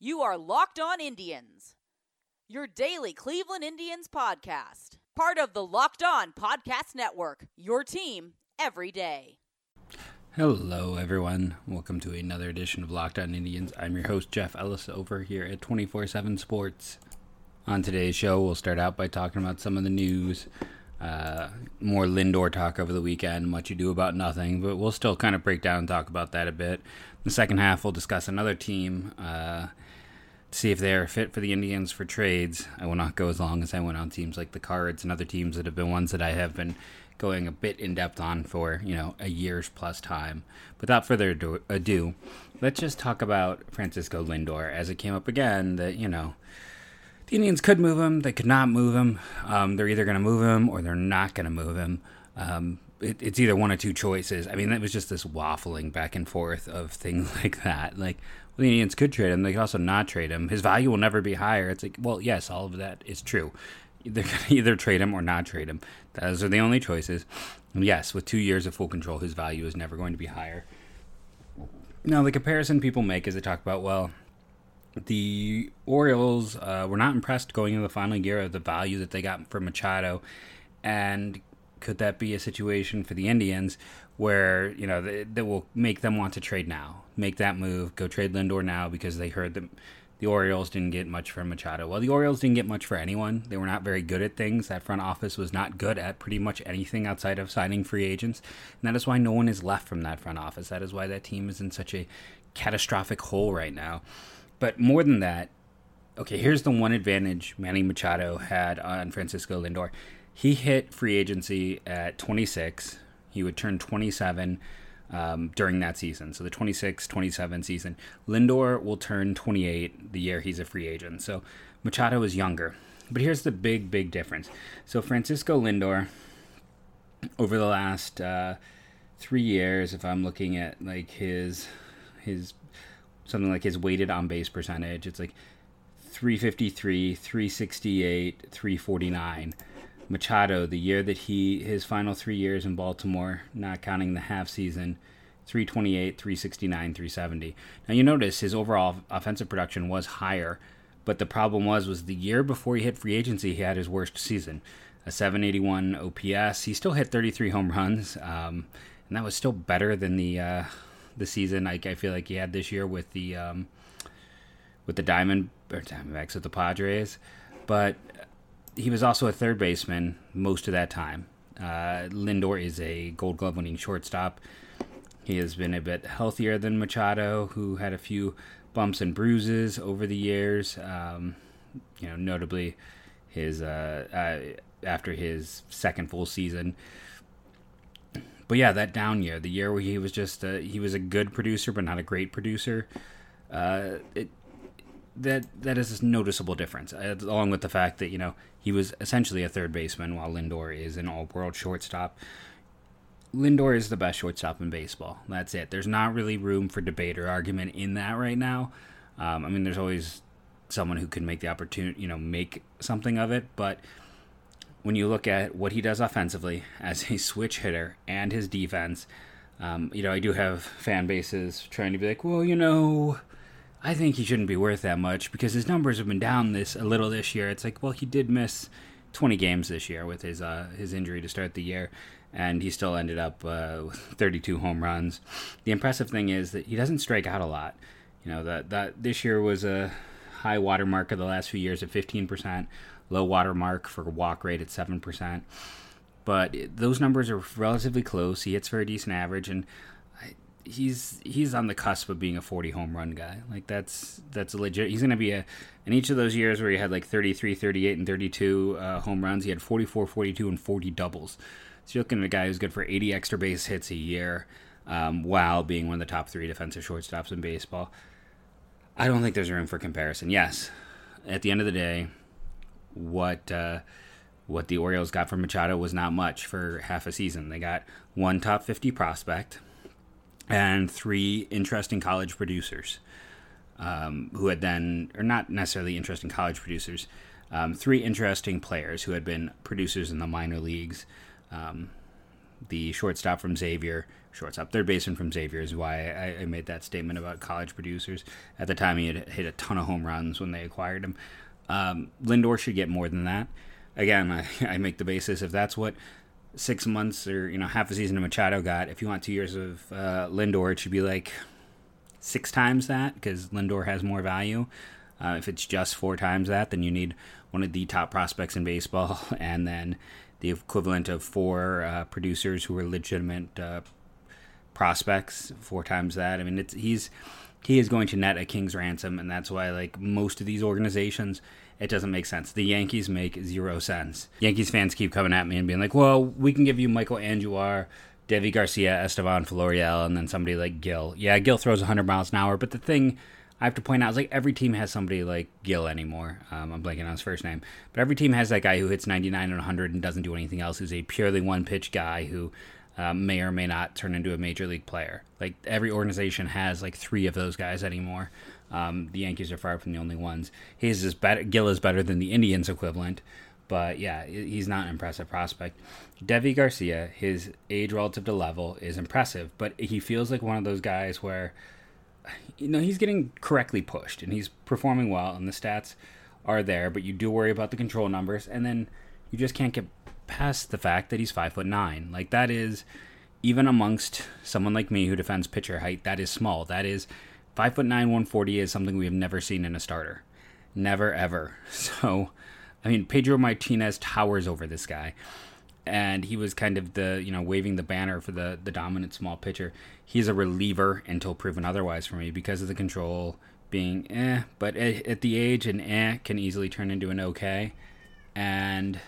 You are Locked On Indians, your daily Cleveland Indians podcast. Part of the Locked On Podcast Network, your team every day. Hello, everyone. Welcome to another edition of Locked On Indians. I'm your host, Jeff Ellis, over here at 24 7 Sports. On today's show, we'll start out by talking about some of the news. Uh, more Lindor talk over the weekend, much ado about nothing, but we'll still kind of break down and talk about that a bit. In the second half, we'll discuss another team, uh, see if they're fit for the Indians for trades. I will not go as long as I went on teams like the Cards and other teams that have been ones that I have been going a bit in depth on for you know a year's plus time. Without further ado, let's just talk about Francisco Lindor as it came up again. That you know the Indians could move him, they could not move him. Um, they're either going to move him or they're not going to move him. Um, it, it's either one or two choices. I mean, it was just this waffling back and forth of things like that. Like, the Indians could trade him, they could also not trade him. His value will never be higher. It's like, well, yes, all of that is true. They're going to either trade him or not trade him. Those are the only choices. And yes, with two years of full control, his value is never going to be higher. Now, the comparison people make is they talk about, well, the Orioles uh, were not impressed going into the final year of the value that they got from Machado, and could that be a situation for the Indians where you know that, that will make them want to trade now, make that move, go trade Lindor now because they heard that the Orioles didn't get much from Machado. Well, the Orioles didn't get much for anyone. They were not very good at things. That front office was not good at pretty much anything outside of signing free agents. And that is why no one is left from that front office. That is why that team is in such a catastrophic hole right now. But more than that, okay, here's the one advantage Manny Machado had on Francisco Lindor. He hit free agency at 26. He would turn 27 um, during that season. So the 26 27 season. Lindor will turn 28 the year he's a free agent. So Machado is younger. But here's the big, big difference. So Francisco Lindor, over the last uh, three years, if I'm looking at like his his something like his weighted on base percentage. It's like 353, 368, 349. Machado, the year that he his final three years in Baltimore, not counting the half season, 328, 369, 370. Now you notice his overall offensive production was higher, but the problem was was the year before he hit free agency, he had his worst season, a 781 OPS. He still hit 33 home runs, um, and that was still better than the uh, the season I feel like he had this year with the um, with the Diamond or Diamondbacks with the Padres, but he was also a third baseman most of that time. Uh, Lindor is a Gold Glove winning shortstop. He has been a bit healthier than Machado, who had a few bumps and bruises over the years. Um, you know, notably his uh, uh, after his second full season but yeah, that down year, the year where he was just a, he was a good producer but not a great producer, uh, it that that is a noticeable difference. Uh, along with the fact that you know he was essentially a third baseman while Lindor is an all-world shortstop. Lindor is the best shortstop in baseball. That's it. There's not really room for debate or argument in that right now. Um, I mean, there's always someone who can make the opportunity, you know, make something of it, but when you look at what he does offensively as a switch hitter and his defense, um, you know, I do have fan bases trying to be like, well, you know, I think he shouldn't be worth that much because his numbers have been down this a little this year. It's like, well, he did miss 20 games this year with his uh, his injury to start the year, and he still ended up uh, with 32 home runs. The impressive thing is that he doesn't strike out a lot. You know that that this year was a high watermark of the last few years at 15 percent low water mark for walk rate at 7%. But those numbers are relatively close. He hits for a decent average, and he's he's on the cusp of being a 40 home run guy. Like that's that's a legit. He's going to be a in each of those years where he had like 33, 38 and 32 uh, home runs, he had 44, 42 and 40 doubles. So you're looking at a guy who's good for 80 extra base hits a year um, while being one of the top 3 defensive shortstops in baseball. I don't think there's room for comparison. Yes, at the end of the day, what uh, what the Orioles got from Machado was not much for half a season. They got one top 50 prospect and three interesting college producers um, who had then, or not necessarily interesting college producers, um, three interesting players who had been producers in the minor leagues. Um, the shortstop from Xavier, shortstop. Third baseman from Xavier is why I, I, made that statement about college producers. At the time, he had hit a ton of home runs when they acquired him. Um, Lindor should get more than that. Again, I, I make the basis if that's what six months or you know half a season of Machado got. If you want two years of uh, Lindor, it should be like six times that because Lindor has more value. Uh, if it's just four times that, then you need one of the top prospects in baseball, and then the equivalent of four uh, producers who are legitimate uh, prospects, four times that. I mean, it's he's he is going to net a king's ransom, and that's why like most of these organizations, it doesn't make sense. The Yankees make zero sense. Yankees fans keep coming at me and being like, "Well, we can give you Michael Andujar." Deivi Garcia, Estevan Florial, and then somebody like Gil. Yeah, Gil throws 100 miles an hour, but the thing I have to point out is like every team has somebody like Gil anymore. Um, I'm blanking on his first name, but every team has that guy who hits 99 and 100 and doesn't do anything else. Who's a purely one pitch guy who uh, may or may not turn into a major league player. Like every organization has like three of those guys anymore. Um, the Yankees are far from the only ones. He's is better. Gil is better than the Indians equivalent, but yeah, he's not an impressive prospect. Deivi Garcia, his age relative to level is impressive, but he feels like one of those guys where you know he's getting correctly pushed and he's performing well and the stats are there but you do worry about the control numbers and then you just can't get past the fact that he's five foot nine. Like that is even amongst someone like me who defends pitcher height that is small. That is five foot nine 140 is something we have never seen in a starter. Never ever. So i mean pedro martinez towers over this guy. And he was kind of the you know waving the banner for the the dominant small pitcher. He's a reliever until proven otherwise for me because of the control being eh, but at, the age an eh can easily turn into an okay. And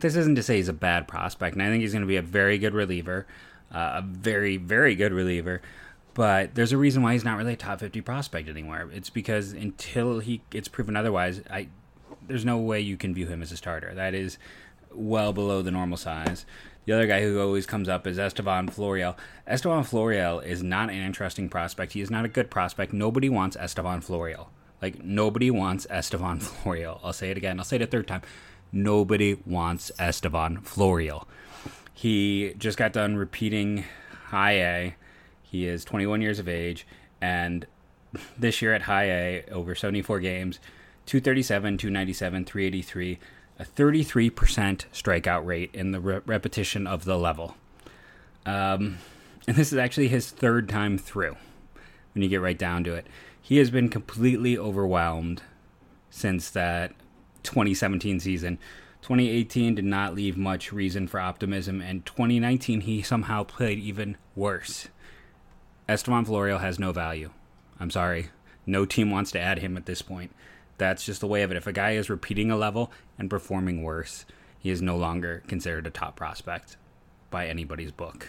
this isn't to say he's a bad prospect, and I think he's going to be a very good reliever, uh, a very very good reliever. But there's a reason why he's not really a top 50 prospect anymore. It's because until he gets proven otherwise, I there's no way you can view him as a starter. That is well below the normal size. The other guy who always comes up is Estevan Florial. Estevan Florial is not an interesting prospect. He is not a good prospect. Nobody wants Estevan Florial. Like, nobody wants Estevan Florial. I'll say it again. I'll say it a third time. Nobody wants Estevan Florial. He just got done repeating high A. He is 21 years of age. And this year at high A, over 74 games, 237, 297, 383 a 33% strikeout rate in the re- repetition of the level. Um, and this is actually his third time through when you get right down to it. He has been completely overwhelmed since that 2017 season. 2018 did not leave much reason for optimism, and 2019 he somehow played even worse. Estevan Florial has no value. I'm sorry. No team wants to add him at this point. That's just the way of it. If a guy is repeating a level and performing worse, he is no longer considered a top prospect by anybody's book.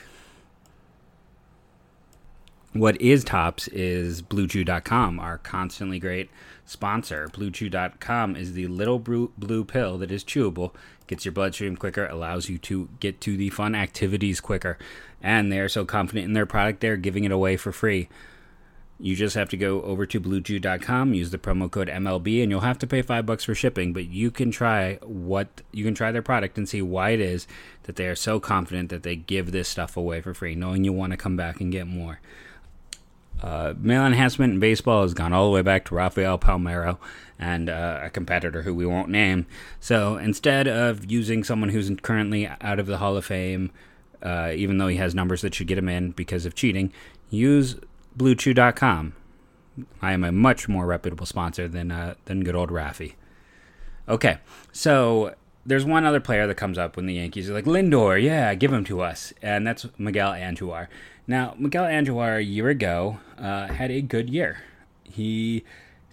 What is tops is BlueChew.com, our constantly great sponsor. BlueChew.com is the little blue pill that is chewable, gets your bloodstream quicker, allows you to get to the fun activities quicker, and they are so confident in their product they're giving it away for free. You just have to go over to bluechew.com, use the promo code MLB, and you'll have to pay five bucks for shipping. But you can try what you can try their product and see why it is that they are so confident that they give this stuff away for free, knowing you want to come back and get more. Uh, male enhancement in baseball has gone all the way back to Rafael Palmeiro and uh, a competitor who we won't name. So instead of using someone who's currently out of the Hall of Fame, uh, even though he has numbers that should get him in because of cheating, use BlueChew.com. I am a much more reputable sponsor than uh, than good old Raffy. Okay, so there's one other player that comes up when the Yankees are like Lindor, yeah, give him to us, and that's Miguel Andujar. Now, Miguel Andujar a year ago uh, had a good year. He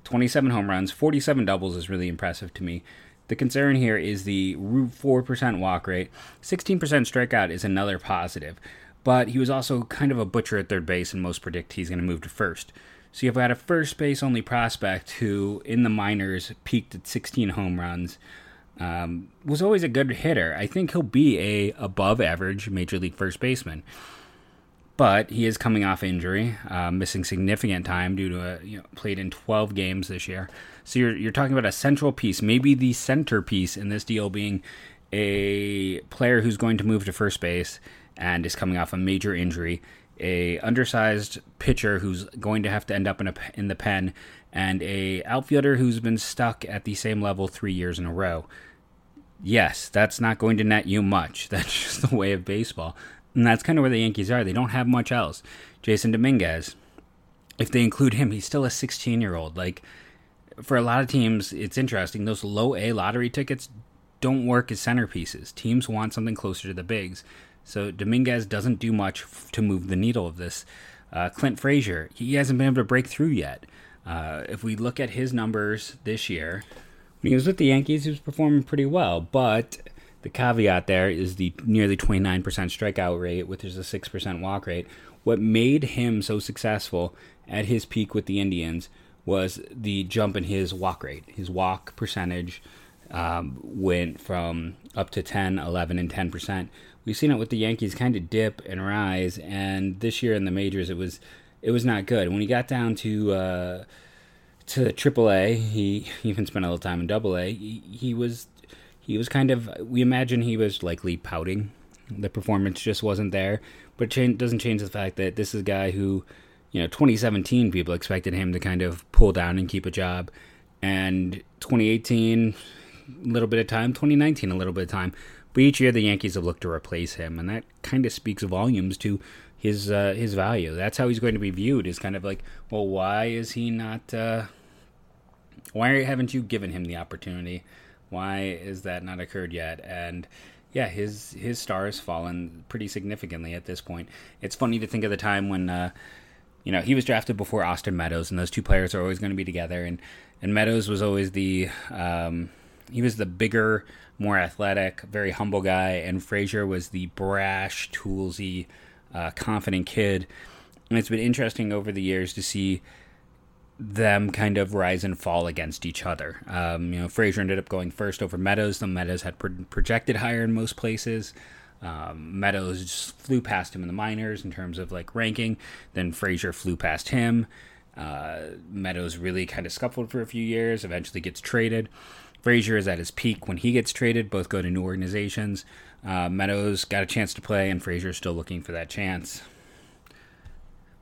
27 home runs, 47 doubles is really impressive to me. The concern here is the 4% walk rate. 16% strikeout is another positive but he was also kind of a butcher at third base, and most predict he's going to move to first. So you've got a first base only prospect who, in the minors, peaked at 16 home runs. Um, was always a good hitter. I think he'll be a above average major league first baseman. But he is coming off injury, uh, missing significant time due to a, you know, played in 12 games this year. So you're you're talking about a central piece, maybe the centerpiece in this deal being a player who's going to move to first base and is coming off a major injury. A undersized pitcher who's going to have to end up in a in the pen, and a outfielder who's been stuck at the same level three years in a row. Yes, that's not going to net you much. That's just the way of baseball, and that's kind of where the Yankees are. They don't have much else. Jasson Dominguez, if they include him, he's still a 16 year old. Like for a lot of teams, it's interesting. Those low A lottery tickets don't work as centerpieces. Teams want something closer to the bigs. So Dominguez doesn't do much f- to move the needle of this. Uh, Clint Frazier, he hasn't been able to break through yet. Uh, if we look at his numbers this year, when he was with the Yankees, he was performing pretty well. But the caveat there is the nearly 29% strikeout rate, which is a 6% walk rate. What made him so successful at his peak with the Indians was the jump in his walk rate. His walk percentage um, went from up to 10, 11, and 10%. We've seen it with the Yankees kind of dip and rise, and this year in the majors, it was it was not good. When he got down to uh, to AAA, he even spent a little time in Double A. He, he was he was kind of we imagine he was likely pouting. The performance just wasn't there, but it doesn't change the fact that this is a guy who you know, 2017 people expected him to kind of pull down and keep a job, and 2018 a little bit of time, 2019 a little bit of time. But each year the Yankees have looked to replace him, and that kind of speaks volumes to his uh, his value. That's how he's going to be viewed. Is kind of like, well, why is he not? Uh, why haven't you given him the opportunity? Why is that not occurred yet? And yeah, his his star has fallen pretty significantly at this point. It's funny to think of the time when. Uh, you know, he was drafted before Austin Meadows, and those two players are always going to be together. And and Meadows was always the um, he was the bigger, more athletic, very humble guy, and Frazier was the brash, toolsy, uh, confident kid. And it's been interesting over the years to see them kind of rise and fall against each other. Um, you know, Frazier ended up going first over Meadows. The Meadows had pro- projected higher in most places. Um, Meadows just flew past him in the minors in terms of like ranking. Then Frazier flew past him. Uh, Meadows really kind of scuffled for a few years. Eventually gets traded. Frazier is at his peak when he gets traded. Both go to new organizations. Uh, Meadows got a chance to play, and Frazier's still looking for that chance.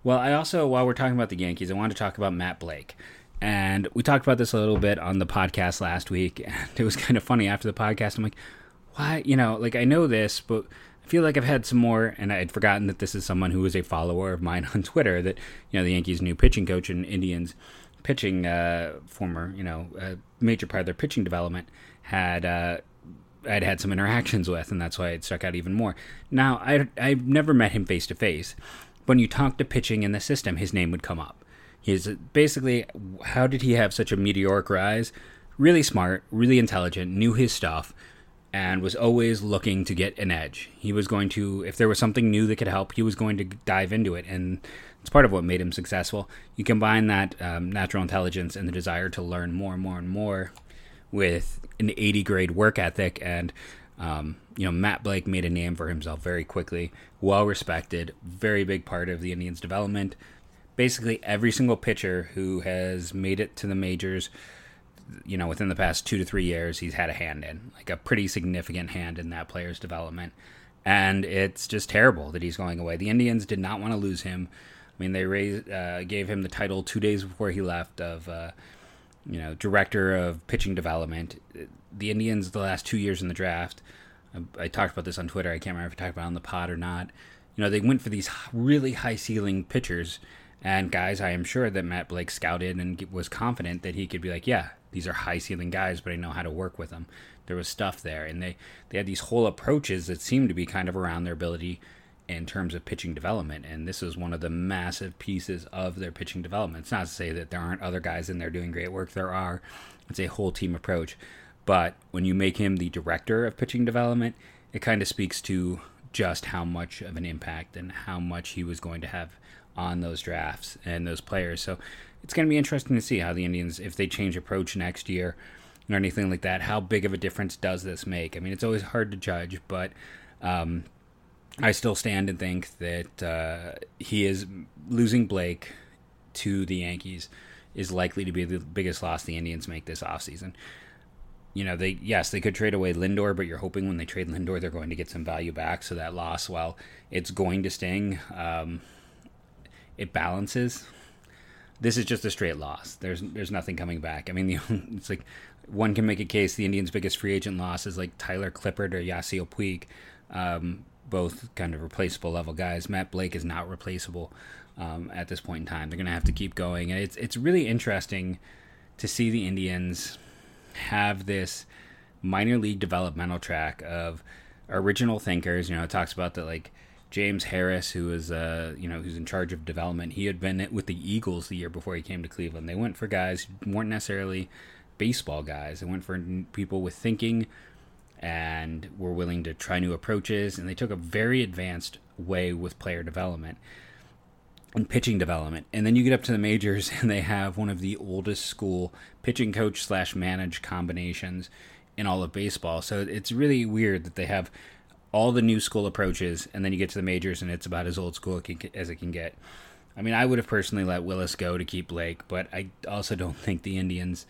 Well, I also, while we're talking about the Yankees, I want to talk about Matt Blake. And we talked about this a little bit on the podcast last week. And it was kind of funny after the podcast. I'm like, why, you know, like I know this, but I feel like I've had some more, and I had forgotten that this is someone who is a follower of mine on Twitter. That you know, the Yankees' new pitching coach and Indians pitching uh, former, you know, uh, major part of their pitching development had. Uh, I'd had some interactions with, and that's why it stuck out even more. Now, I I've never met him face to face. When you talk to pitching in the system, his name would come up. He's basically how did he have such a meteoric rise? Really smart, really intelligent, knew his stuff, and was always looking to get an edge. He was going to, if there was something new that could help, he was going to dive into it. And it's part of what made him successful. You combine that um, natural intelligence and the desire to learn more and more and more with an 80 grade work ethic. And, um, you know, Matt Blake made a name for himself very quickly, well respected, very big part of the Indians' development. Basically, every single pitcher who has made it to the majors you know, within the past two to three years, he's had a hand in, like a pretty significant hand in that player's development. And it's just terrible that he's going away. The Indians did not want to lose him. I mean, they raised, uh, gave him the title two days before he left of, uh, you know, director of pitching development. The Indians, the last two years in the draft, I, I talked about this on Twitter. I can't remember if I talked about it on the pod or not. You know, they went for these really high ceiling pitchers and guys. I am sure that Matt Blake scouted and was confident that he could be like, yeah, these are high ceiling guys, but I know how to work with them. There was stuff there, and they they had these whole approaches that seemed to be kind of around their ability in terms of pitching development, and this is one of the massive pieces of their pitching development. It's not to say that there aren't other guys in there doing great work. There are. It's a whole team approach, but when you make him the director of pitching development, it kind of speaks to just how much of an impact and how much he was going to have on those drafts and those players. So it's going to be interesting to see how the Indians, if they change approach next year or anything like that, how big of a difference does this make? I mean, it's always hard to judge, but um, I still stand and think that uh, he is losing Blake to the Yankees is likely to be the biggest loss the Indians make this offseason. you know, they yes, they could trade away Lindor, but you're hoping when they trade Lindor, they're going to get some value back. So that loss, while it's going to sting, um, it balances. This is just a straight loss. There's there's nothing coming back. I mean, the, it's like one can make a case the Indians' biggest free agent loss is like Tyler Clippard or Yasiel Puig, um, both kind of replaceable level guys. Matt Blake is not replaceable um, at this point in time. They're going to have to keep going, and it's it's really interesting to see the Indians have this minor league developmental track of original thinkers. You know, it talks about that like James Harris, who was uh, you know who's in charge of development. He had been with the Eagles the year before he came to Cleveland. They went for guys who weren't necessarily baseball guys. They went for people with thinking and were willing to try new approaches. And they took a very advanced way with player development and pitching development. And then you get up to the majors, and they have one of the oldest school pitching coach slash manage combinations in all of baseball. So it's really weird that they have all the new school approaches, and then you get to the majors, and it's about as old school as it can get. I mean, I would have personally let Willis go to keep Blake, but I also don't think the Indians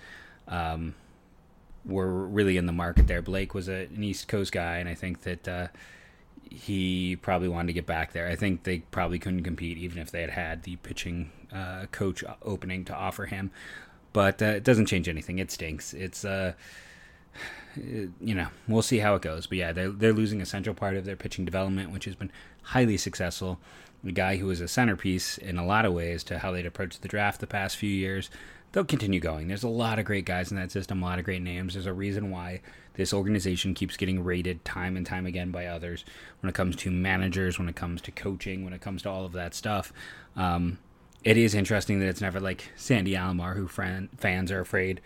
um, were really in the market there. Blake was a, an East Coast guy, and I think that uh, he probably wanted to get back there. I think they probably couldn't compete even if they had had the pitching uh, coach opening to offer him. But uh, it doesn't change anything. It stinks. It's uh, you know, we'll see how it goes. But yeah, they're they're losing a central part of their pitching development, which has been highly successful. The guy who was a centerpiece in a lot of ways to how they'd approached the draft the past few years. They'll continue going. There's a lot of great guys in that system, a lot of great names. There's a reason why this organization keeps getting rated time and time again by others when it comes to managers, when it comes to coaching, when it comes to all of that stuff. Um, it is interesting that it's never like Sandy Alomar, who fans are afraid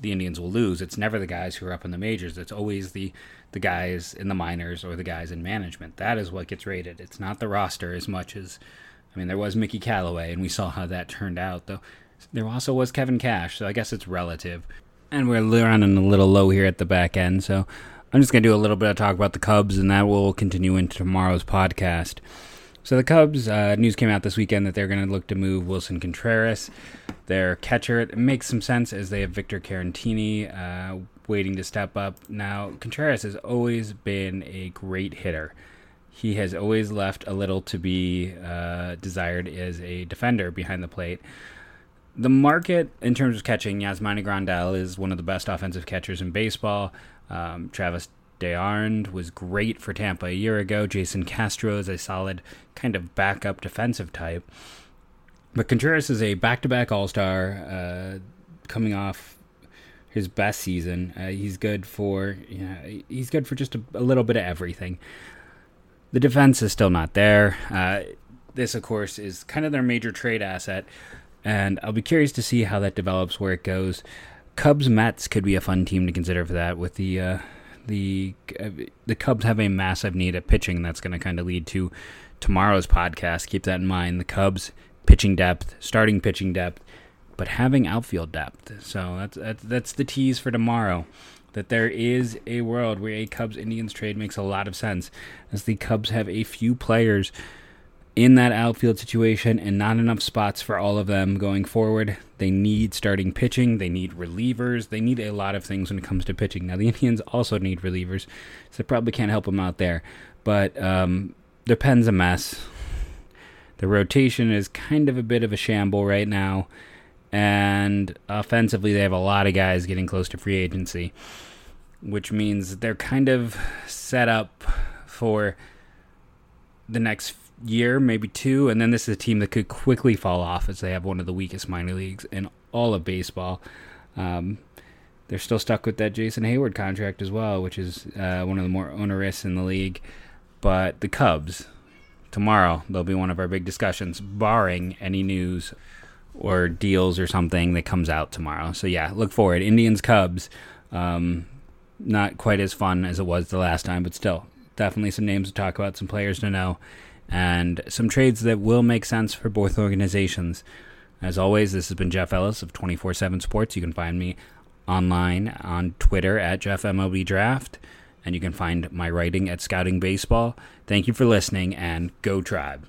the Indians will lose. It's never the guys who are up in the majors. It's always the the guys in the minors or the guys in management. That is what gets rated. It's not the roster as much as I mean there was Mickey Callaway and we saw how that turned out though. There also was Kevin Cash, so I guess it's relative. And we're running a little low here at the back end, so I'm just going to do a little bit of talk about the Cubs, and that will continue into tomorrow's podcast. So the Cubs uh, news came out this weekend that they're going to look to move Willson Contreras, their catcher. It makes some sense as they have Victor Caratini uh, waiting to step up. Now Contreras has always been a great hitter. He has always left a little to be uh, desired as a defender behind the plate. The market in terms of catching, Yasmani Grandal is one of the best offensive catchers in baseball. Um, Travis d'Arnaud was great for Tampa a year ago. Jason Castro is a solid kind of backup defensive type. But Contreras is a back-to-back All-Star, uh, coming off his best season. Uh, he's good for you know, he's good for just a, a, little bit of everything. The defense is still not there. Uh, this, of course, is kind of their major trade asset, and I'll be curious to see how that develops, where it goes. Cubs Mets could be a fun team to consider for that with the uh, the uh, the Cubs have a massive need at pitching that's going to kind of lead to tomorrow's podcast. Keep that in mind. The Cubs pitching depth, starting pitching depth, but having outfield depth. So that's that's, that's the tease for tomorrow. That there is a world where a Cubs Indians trade makes a lot of sense, as the Cubs have a few players in that outfield situation and not enough spots for all of them going forward. They need starting pitching, they need relievers, they need a lot of things when it comes to pitching. Now, the Indians also need relievers, so they probably can't help them out there. But um, their pen's a mess. The rotation is kind of a bit of a shamble right now, and offensively, they have a lot of guys getting close to free agency, which means they're kind of set up for the next year, maybe two, and then this is a team that could quickly fall off as they have one of the weakest minor leagues in all of baseball. Um, they're still stuck with that Jason Heyward contract as well, which is uh, one of the more onerous in the league. But the Cubs, tomorrow, they'll be one of our big discussions, barring any news or deals or something that comes out tomorrow. So, yeah, look forward. Indians Cubs, um, not quite as fun as it was the last time, but still, definitely some names to talk about, some players to know and some trades that will make sense for both organizations. As always, this has been Jeff Ellis of 24 7 Sports. You can find me online on Twitter at JeffMLBDraft, and you can find my writing at Scouting Baseball. Thank you for listening, and go Tribe.